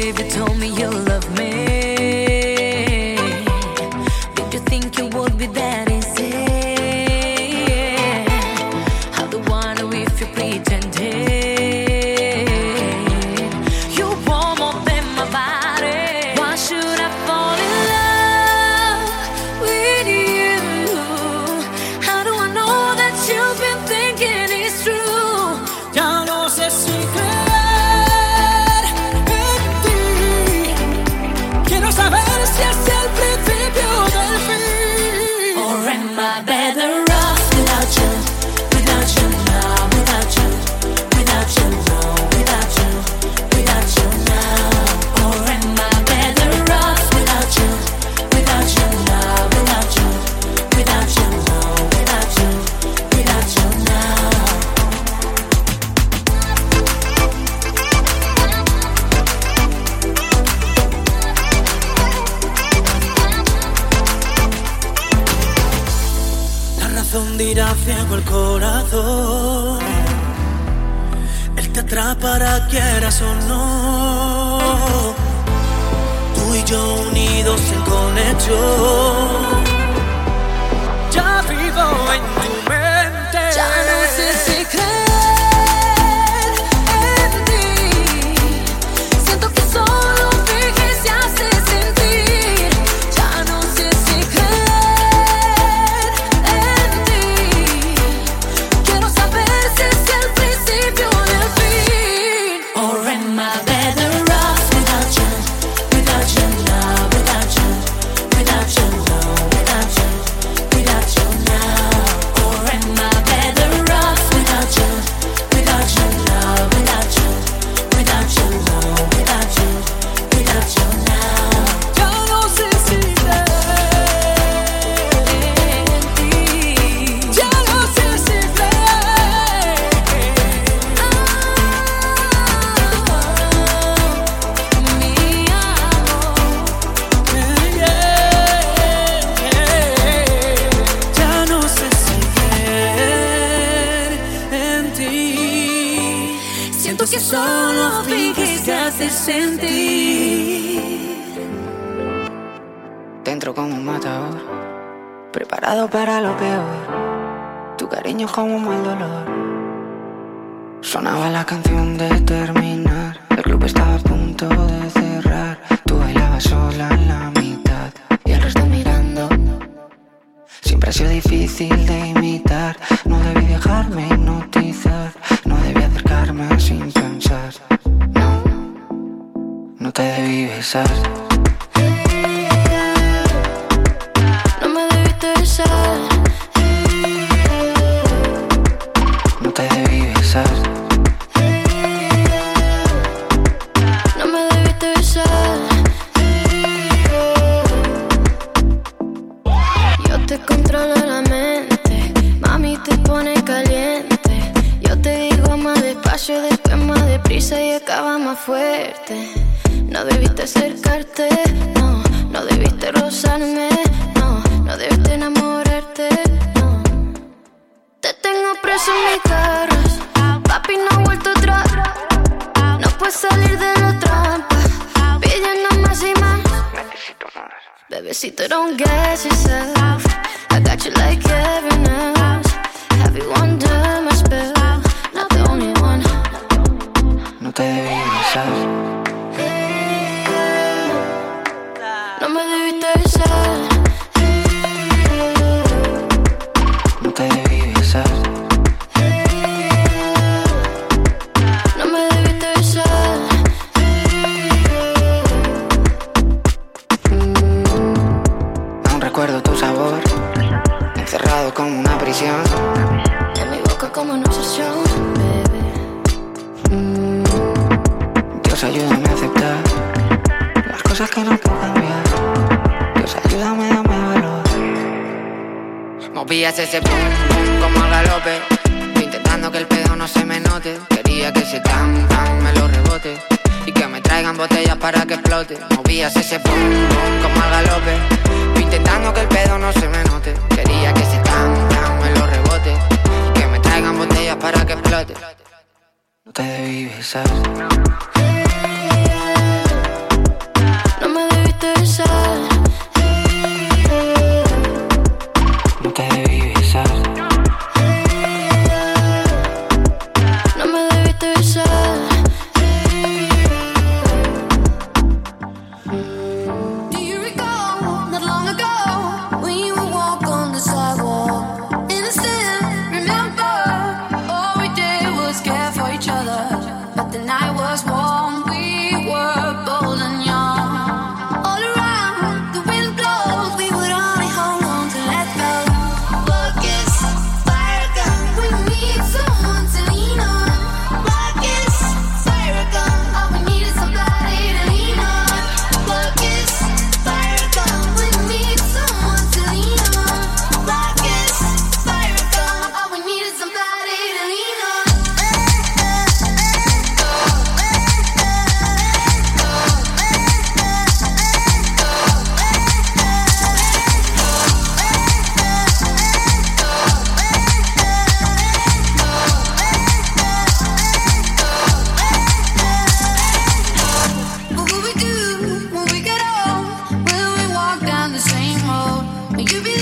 baby told me you love me. ciego el corazón. Él te atrapará, quieras o no. Tú y yo unidos en conexión. Ya vivo en tu mente. Solo finges que haces sentir. Dentro como un matador, preparado para lo peor. Tu cariño es como un mal dolor. Sonaba la canción de terminar. El club estaba a punto de cerrar. Tú bailabas sola en la mitad y el resto mirando. Siempre ha sido difícil no, no debes enamorarte, no. Te tengo preso en mi carro, papi no ha vuelto atrás, no puedes salir de la trampa, pidiendo más y más. Necesito más. Bebecito, don't get yourself, I got you like everyone else, have you my spell, not the only one. No te debí. Sabor. Encerrado como una prisión. En mi boca como una obsesión, baby. Dios, ayúdame a aceptar las cosas que no puedo cambiar. Dios, ayúdame, dame valor. Movías ese pum pum como al galope. Intentando que el pedo no se me note. Quería que ese tan tan me lo rebote. Botellas para que explote. Movías ese pum pum como al galope. Intentando que el pedo no se me note. Quería que ese tan tan me lo rebote. Que me traigan botellas para que explote. No te debí besar. You be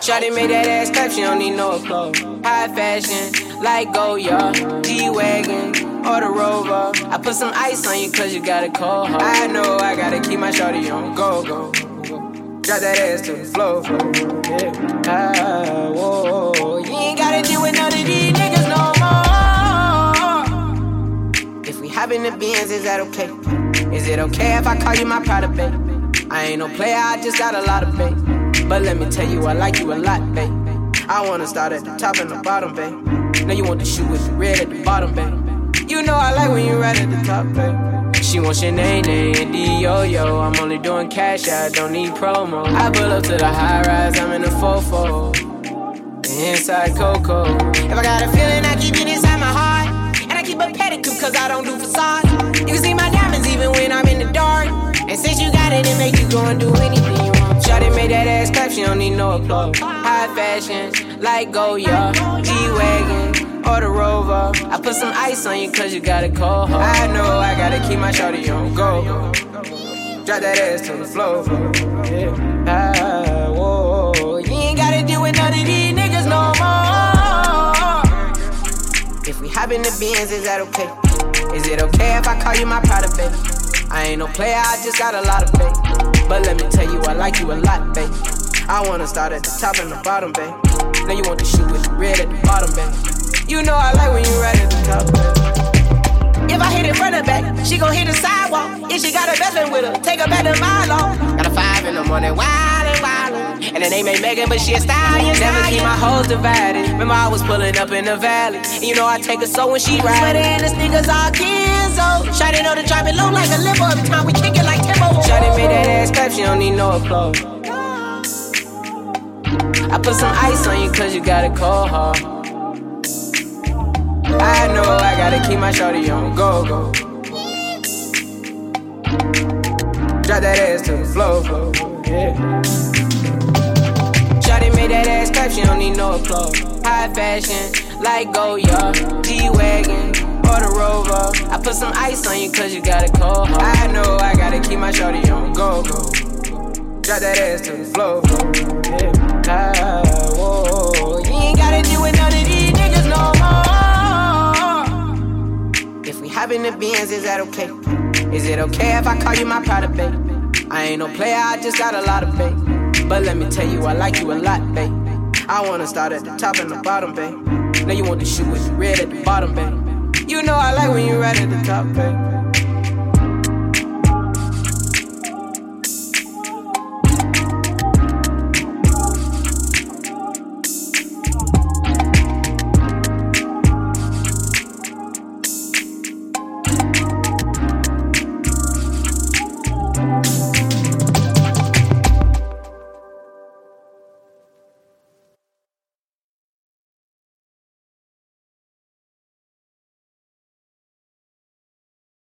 Shawty made that ass clap, she don't need no clothes. High fashion, like Goya, G-Wagon, or the Rover. I put some ice on you cause you got a cold heart. I know I gotta keep my shawty on go, go. Drop that ass to the floor. Yeah. Ah, whoa. You ain't gotta deal with none of these niggas no more. If we hopping the Benz, is that okay? Is it okay if I call you my pride of babe? I ain't no player, I just got a lot of faith. But let me tell you, I like you a lot, babe. I wanna start at the top and the bottom, babe. Now you want the shoe with the red at the bottom, babe. You know I like when you right at the top, babe. She wants your name, and D-Yo-Yo. I'm only doing cash, I don't need promo. I pull up to the high rise, I'm in the fofo. Inside Coco. If I got a feeling, I keep it inside my heart. And I keep a pedicure, cause I don't do facades. You can see my diamonds even when I'm in the dark. And since you got it, it make you go and do anything made that ass clap, she don't need no applause. High fashion, like Goya, G-Wagon, or the Rover. I put some ice on you cause you got a cold heart. I know I gotta keep my shawty on go. Drop that ass to the floor. Yeah. Ah, whoa. You ain't gotta deal with none of these niggas no more. If we hop in the Benz, is that okay? Is it okay if I call you my pride, baby? Ain't no player, I just got a lot of faith. But let me tell you, I like you a lot, babe. I wanna start at the top and the bottom, babe. Now you want the shoe with the red at the bottom, babe. You know I like when you right at the top, babe. If I hit it front and back, she gon' hit the sidewalk. If she got a best friend with her, take her back to my law. Got a five in the morning, wildin'. And the name ain't Megan, but she a stallion. Never keep my hoes divided. Remember I was pulling up in the valley. And you know I take her so when she ride. Sweater and the sneakers all Kenzo. Shawty know to drop it low like a limo. Every time we kick it like Timbo. Shawty made that ass clap, she don't need no applause. I put some ice on you cause you got a cold heart. I know I gotta keep my shorty on go go. Drop that ass to the floor, floor, yeah. Clap, she don't need no applause. High fashion, like Goya, G-Wagon, or the Rover. I put some ice on you cause you got a cold. I know I gotta keep my shorty on go go. Drop that ass to the floor, yeah. Ah, whoa. You ain't gotta deal with none of these niggas no more. If we hop in the Benz, is that okay? Is it okay if I call you my pride, babe? I ain't no player, I just got a lot of faith. But let me tell you, I like you a lot, babe. I wanna start at the top and the bottom, babe. Now you want the shoe with red at the bottom, babe. You know I like when you right at the top, babe.